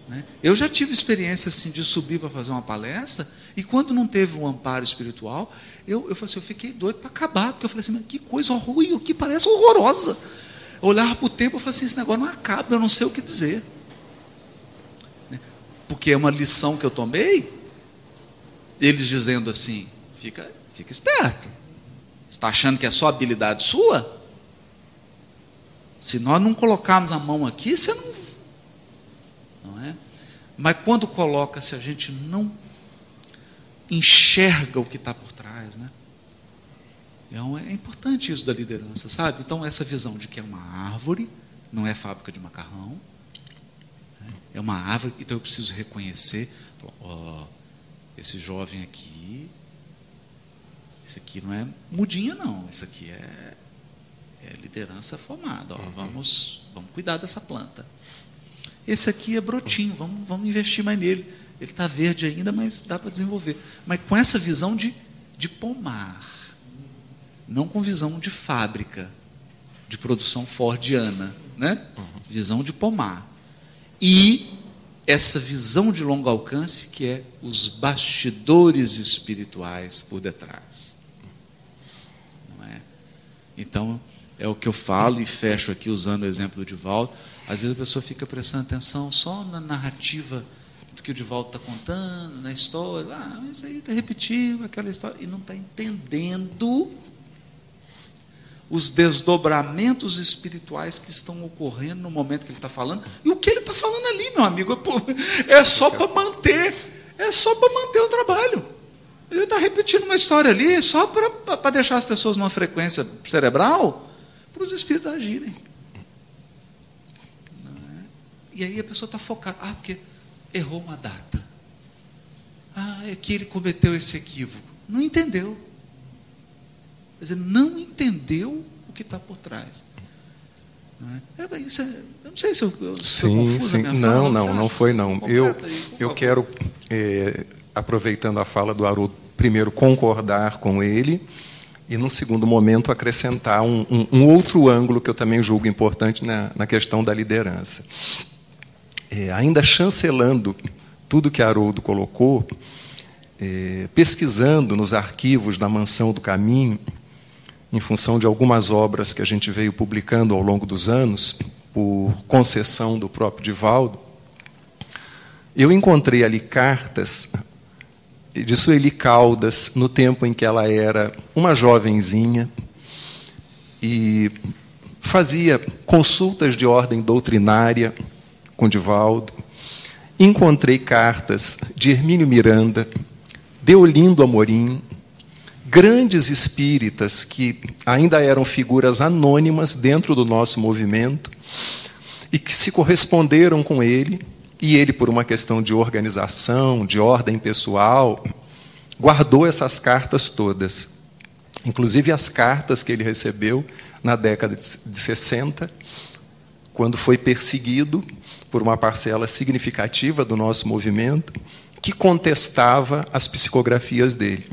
Né? Eu já tive experiência assim de subir para fazer uma palestra, e quando não teve um amparo espiritual, eu, eu, assim, eu fiquei doido para acabar, porque eu falei assim, que coisa ruim, que parece horrorosa. Eu olhava para o tempo e falei assim, esse negócio não acaba, eu não sei o que dizer. Né? Porque é uma lição que eu tomei, eles dizendo assim: fica, fica esperto. Está achando que é só habilidade sua? Se nós não colocarmos a mão aqui, você não. Não é? Mas quando coloca, se a gente não enxerga o que está por trás, né? Então, é importante isso da liderança, sabe? Então, essa visão de que é uma árvore, não é fábrica de macarrão, né? é uma árvore, então eu preciso reconhecer, oh, esse jovem aqui, isso aqui não é mudinha não, isso aqui é, é liderança formada. Ó, uhum. vamos, vamos cuidar dessa planta. Esse aqui é brotinho, vamos, vamos investir mais nele. Ele está verde ainda, mas dá para desenvolver. Mas com essa visão de, de pomar, não com visão de fábrica, de produção fordiana, né? Uhum. Visão de pomar. E essa visão de longo alcance que é os bastidores espirituais por detrás. Não é? Então, é o que eu falo e fecho aqui usando o exemplo do Divaldo. Às vezes a pessoa fica prestando atenção só na narrativa do que o Divaldo está contando, na história. Ah, mas aí está repetindo aquela história. E não está entendendo os desdobramentos espirituais que estão ocorrendo no momento que ele está falando. E o que ele está falando ali, meu amigo, é, só para manter, é só para manter o trabalho. Ele está repetindo uma história ali só para deixar as pessoas numa frequência cerebral para os espíritos agirem. É? E aí a pessoa está focada. Ah, porque errou uma data. Ah, é que ele cometeu esse equívoco. Não entendeu. Quer dizer, não entendeu o que está por trás. É? É, é, eu não sei se eu, se sim, eu sim. Não, não, não foi não. Eu, aí, eu quero, é, aproveitando a fala do Haroldo, primeiro concordar com ele e, num segundo momento, acrescentar um, um, um outro ângulo que eu também julgo importante na, na questão da liderança. É, ainda chancelando tudo que Haroldo colocou, é, pesquisando nos arquivos da Mansão do Caminho, em função de algumas obras que a gente veio publicando ao longo dos anos, por concessão do próprio Divaldo, eu encontrei ali cartas de Sueli Caldas, no tempo em que ela era uma jovenzinha e fazia consultas de ordem doutrinária com Divaldo. Encontrei cartas de Hermínio Miranda, Deolindo Amorim, grandes espíritas que ainda eram figuras anônimas dentro do nosso movimento e que se corresponderam com ele, e ele, por uma questão de organização, de ordem pessoal, guardou essas cartas todas, inclusive as cartas que ele recebeu na década de 60, quando foi perseguido por uma parcela significativa do nosso movimento que contestava as psicografias dele.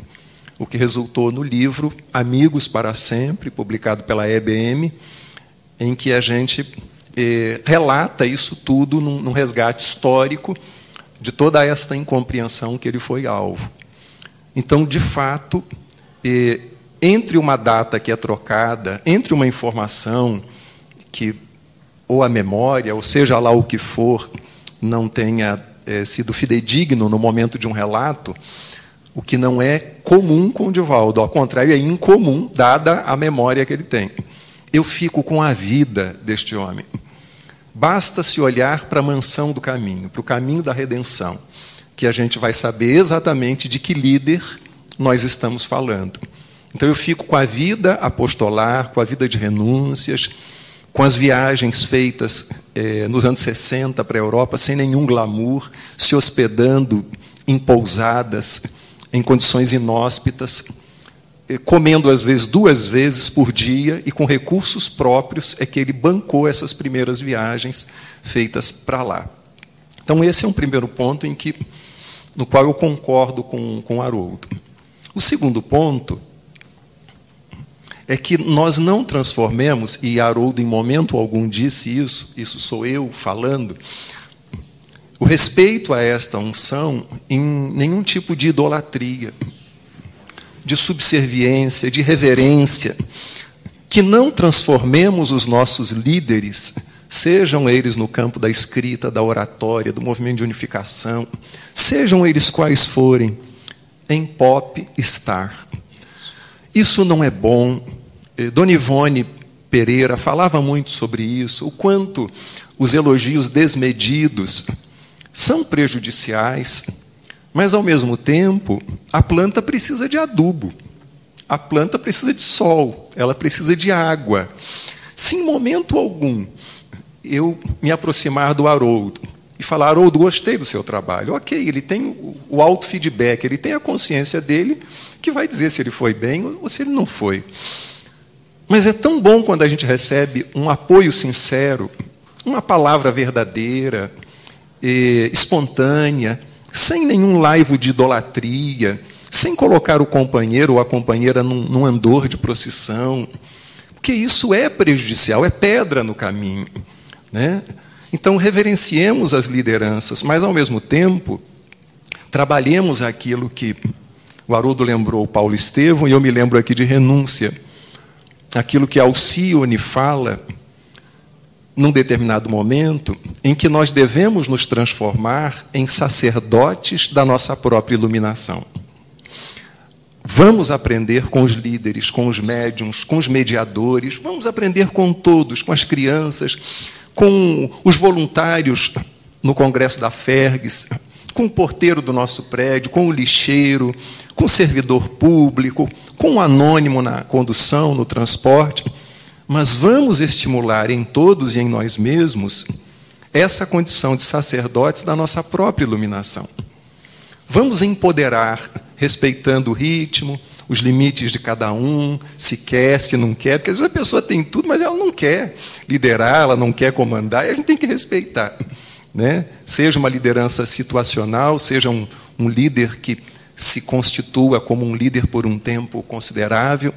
O que resultou no livro Amigos para Sempre, publicado pela EBM, em que a gente eh, relata isso tudo num, num, resgate histórico de toda esta incompreensão que ele foi alvo. Então, de fato, eh, entre uma data que é trocada, entre uma informação que ou a memória, ou seja lá o que for, não tenha eh, sido fidedigno no momento de um relato, o que não é comum com o Divaldo, ao contrário, é incomum, dada a memória que ele tem. Eu fico com a vida deste homem. Basta se olhar para a mansão do caminho, para o caminho da redenção, que a gente vai saber exatamente de que líder nós estamos falando. Então eu fico com a vida apostolar, com a vida de renúncias, com as viagens feitas eh, nos anos 60 para a Europa, sem nenhum glamour, se hospedando em pousadas em condições inóspitas, comendo às vezes duas vezes por dia e com recursos próprios é que ele bancou essas primeiras viagens feitas para lá. Então esse é um primeiro ponto em que no qual eu concordo com com Haroldo. O segundo ponto é que nós não transformemos, e Haroldo em momento algum disse isso, isso sou eu falando, o respeito a esta unção em nenhum tipo de idolatria, de subserviência, de reverência, que não transformemos os nossos líderes, sejam eles no campo da escrita, da oratória, do movimento de unificação, sejam eles quais forem, em pop estar. Isso não é bom. Eh, Dona Ivone Pereira falava muito sobre isso, o quanto os elogios desmedidos são prejudiciais, mas ao mesmo tempo a planta precisa de adubo, a planta precisa de sol, ela precisa de água. Se em momento algum eu me aproximar do Haroldo e falar, Haroldo, gostei do seu trabalho, ok, ele tem o auto-feedback, ele tem a consciência dele que vai dizer se ele foi bem ou se ele não foi. Mas é tão bom quando a gente recebe um apoio sincero, uma palavra verdadeira, eh, espontânea, sem nenhum laivo de idolatria, sem colocar o companheiro ou a companheira num, num andor de procissão, porque isso é prejudicial, é pedra no caminho. Né? Então, reverenciemos as lideranças, mas, ao mesmo tempo, trabalhemos aquilo que o Haroldo lembrou Paulo Estevão, e eu me lembro aqui de renúncia, aquilo que Alcione fala num determinado momento em que nós devemos nos transformar em sacerdotes da nossa própria iluminação. Vamos aprender com os líderes, com os médiums, com os mediadores, vamos aprender com todos, com as crianças, com os voluntários no congresso da Fergs, com o porteiro do nosso prédio, com o lixeiro, com servidor público, com um anônimo na condução, no transporte, mas vamos estimular em todos e em nós mesmos essa condição de sacerdotes da nossa própria iluminação. Vamos empoderar, respeitando o ritmo, os limites de cada um, se quer, se não quer, porque às vezes a pessoa tem tudo, mas ela não quer liderar, ela não quer comandar, e a gente tem que respeitar. Né? Seja uma liderança situacional, seja um, um líder que se constitua como um líder por um tempo considerável,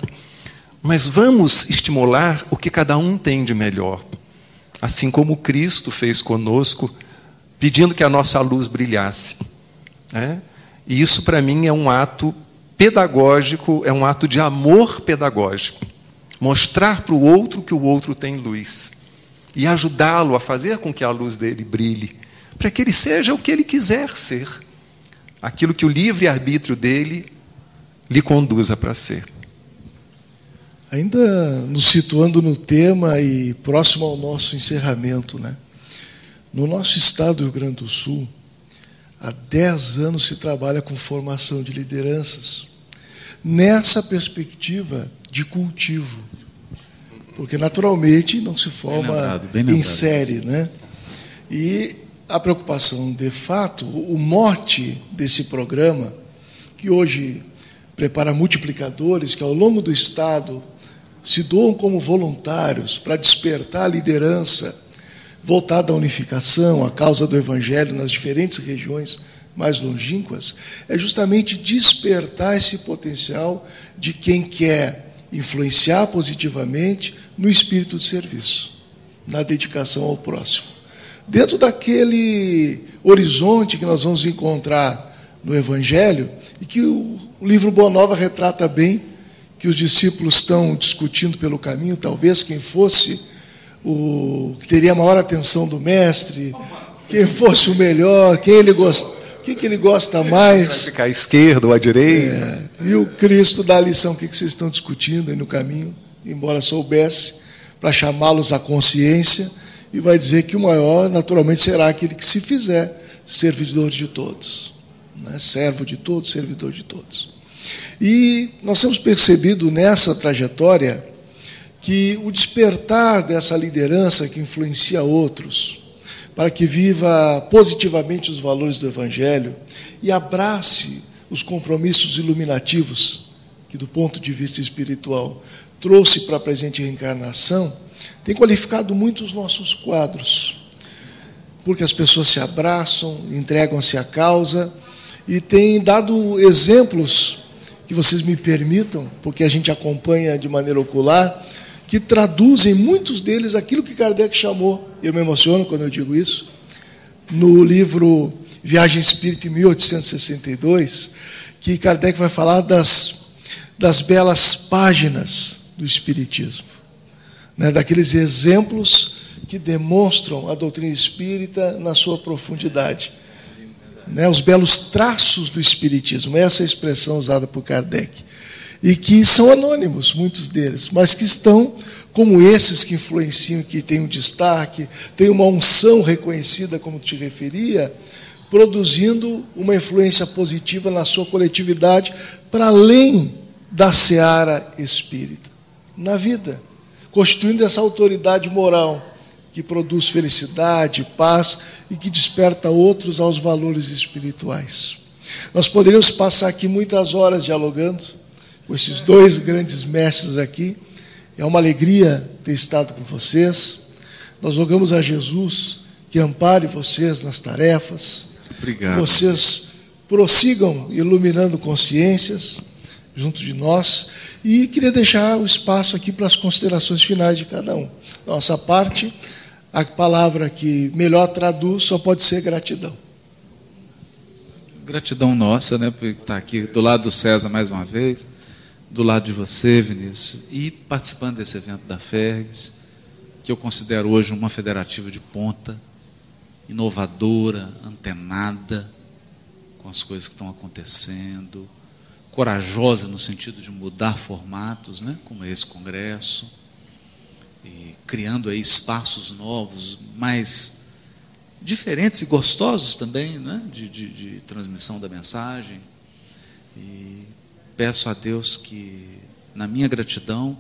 mas vamos estimular o que cada um tem de melhor, assim como Cristo fez conosco, pedindo que a nossa luz brilhasse. Né? E isso, para mim, é um ato pedagógico, é um ato de amor pedagógico. Mostrar para o outro que o outro tem luz e ajudá-lo a fazer com que a luz dele brilhe, para que ele seja o que ele quiser ser, aquilo que o livre-arbítrio dele lhe conduza para ser. Ainda nos situando no tema e próximo ao nosso encerramento, né? No nosso estado do Rio Grande do Sul, há 10 anos se trabalha com formação de lideranças nessa perspectiva de cultivo. Porque naturalmente não se forma bem lembrado, bem lembrado. em série, né? E a preocupação, de fato, o mote desse programa, que hoje prepara multiplicadores que ao longo do estado se doam como voluntários para despertar a liderança voltada à unificação, à causa do evangelho nas diferentes regiões mais longínquas, é justamente despertar esse potencial de quem quer influenciar positivamente no espírito de serviço, na dedicação ao próximo. Dentro daquele horizonte que nós vamos encontrar no Evangelho, e que o livro Boa Nova retrata bem, que os discípulos estão discutindo pelo caminho, talvez quem fosse o que teria a maior atenção do mestre, quem fosse o melhor, quem ele gosta, quem que ele gosta mais. Vai ficar à esquerda ou à direita. É, e o Cristo dá a lição, o que, que vocês estão discutindo aí no caminho, embora soubesse, para chamá-los à consciência, e vai dizer que o maior, naturalmente, será aquele que se fizer servidor de todos. Né? Servo de todos, servidor de todos. E nós temos percebido nessa trajetória que o despertar dessa liderança que influencia outros, para que viva positivamente os valores do Evangelho e abrace os compromissos iluminativos que, do ponto de vista espiritual, trouxe para a presente reencarnação, tem qualificado muito os nossos quadros, porque as pessoas se abraçam, entregam-se à causa e tem dado exemplos que vocês me permitam, porque a gente acompanha de maneira ocular, que traduzem muitos deles aquilo que Kardec chamou, eu me emociono quando eu digo isso, no livro Viagem Espírita em 1862, que Kardec vai falar das, das belas páginas do Espiritismo, né, daqueles exemplos que demonstram a doutrina espírita na sua profundidade. Né, os belos traços do Espiritismo, essa é expressão usada por Kardec e que são anônimos, muitos deles, mas que estão como esses que influenciam, que têm um destaque, têm uma unção reconhecida, como te referia, produzindo uma influência positiva na sua coletividade, para além da seara espírita, na vida, constituindo essa autoridade moral que produz felicidade, paz e que desperta outros aos valores espirituais. Nós poderíamos passar aqui muitas horas dialogando com esses dois grandes mestres aqui. É uma alegria ter estado com vocês. Nós rogamos a Jesus que ampare vocês nas tarefas. Obrigado. Vocês prossigam iluminando consciências junto de nós. E queria deixar o espaço aqui para as considerações finais de cada um. Nossa parte, a palavra que melhor traduz só pode ser gratidão. Gratidão nossa, né, por estar aqui do lado do César mais uma vez do lado de você, Vinícius, e participando desse evento da FERGS, que eu considero hoje uma federativa de ponta, inovadora, antenada com as coisas que estão acontecendo, corajosa no sentido de mudar formatos, né, como esse congresso, e criando aí espaços novos, mais diferentes e gostosos também, né, de, de, de transmissão da mensagem. E peço a Deus que, na minha gratidão,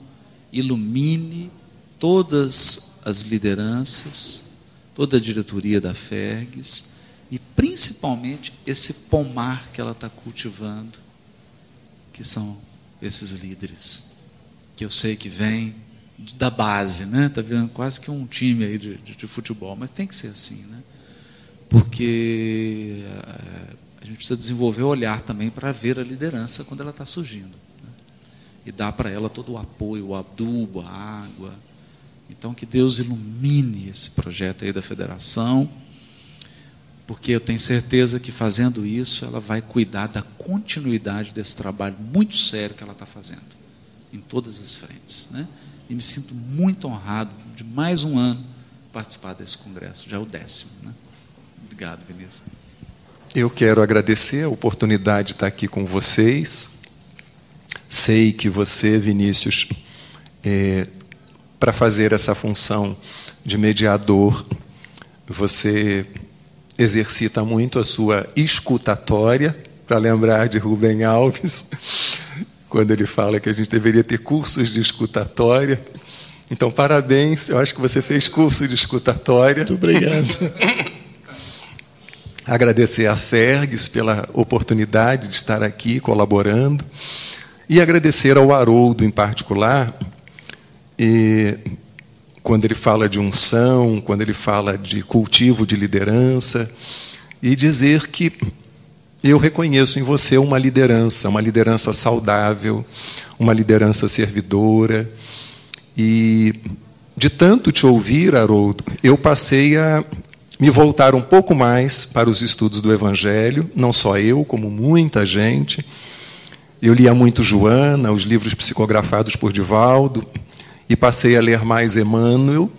ilumine todas as lideranças, toda a diretoria da FERGS e principalmente esse pomar que ela está cultivando, que são esses líderes, que eu sei que vem da base, né? Está vendo quase que um time aí de, de, de, futebol, mas tem que ser assim, né? Porque eh, a gente precisa desenvolver o olhar também para ver a liderança quando ela está surgindo né? e dar para ela todo o apoio, o adubo, a água. Então que Deus ilumine esse projeto aí da federação, porque eu tenho certeza que fazendo isso ela vai cuidar da continuidade desse trabalho muito sério que ela está fazendo em todas as frentes, né? E me sinto muito honrado de mais um ano participar desse congresso, já é o décimo. Né? Obrigado, Vinícius. Eu quero agradecer a oportunidade de estar aqui com vocês. Sei que você, Vinícius, é, para fazer essa função de mediador, você exercita muito a sua escutatória, para lembrar de Rubem Alves, quando ele fala que a gente deveria ter cursos de escutatória. Então, parabéns, eu acho que você fez curso de escutatória. Muito obrigado. [laughs] Agradecer a Fergs pela oportunidade de estar aqui colaborando e agradecer ao Haroldo em particular, e, quando ele fala de unção, quando ele fala de cultivo de liderança, e dizer que eu reconheço em você uma liderança, uma liderança saudável, uma liderança servidora. E de tanto te ouvir, Haroldo, eu passei a me voltar um pouco mais para os estudos do Evangelho, não só eu, como muita gente. Eu lia muito Joana, os livros psicografados por Divaldo, e passei a ler mais Emmanuel,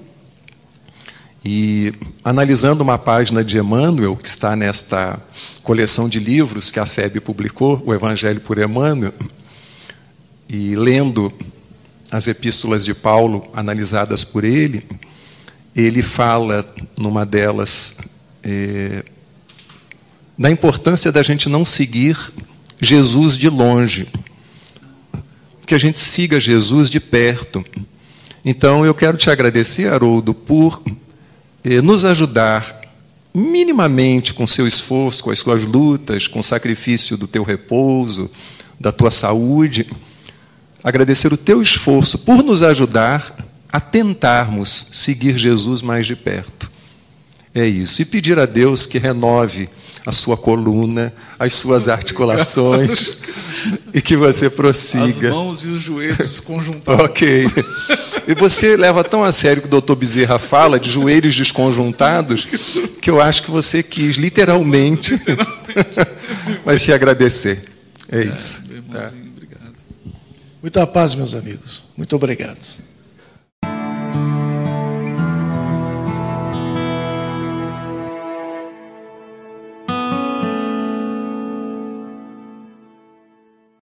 e analisando uma página de Emmanuel, que está nesta coleção de livros que a FEB publicou, O Evangelho por Emmanuel, e lendo as epístolas de Paulo analisadas por ele, ele fala numa delas é, da importância da gente não seguir Jesus de longe, que a gente siga Jesus de perto. Então eu quero te agradecer, Haroldo, por nos ajudar minimamente com seu esforço, com as suas lutas, com o sacrifício do teu repouso, da tua saúde, agradecer o teu esforço por nos ajudar a tentarmos seguir Jesus mais de perto. É isso. E pedir a Deus que renove a sua coluna, as suas articulações [laughs] e que você prossiga. As mãos e os joelhos [laughs] conjuntados. ok. E você leva tão a sério que o doutor Bezerra fala de joelhos desconjuntados, que eu acho que você quis, literalmente, [laughs] mas te agradecer. É, é isso. Tá. Obrigado. Muita paz, meus amigos. Muito obrigado.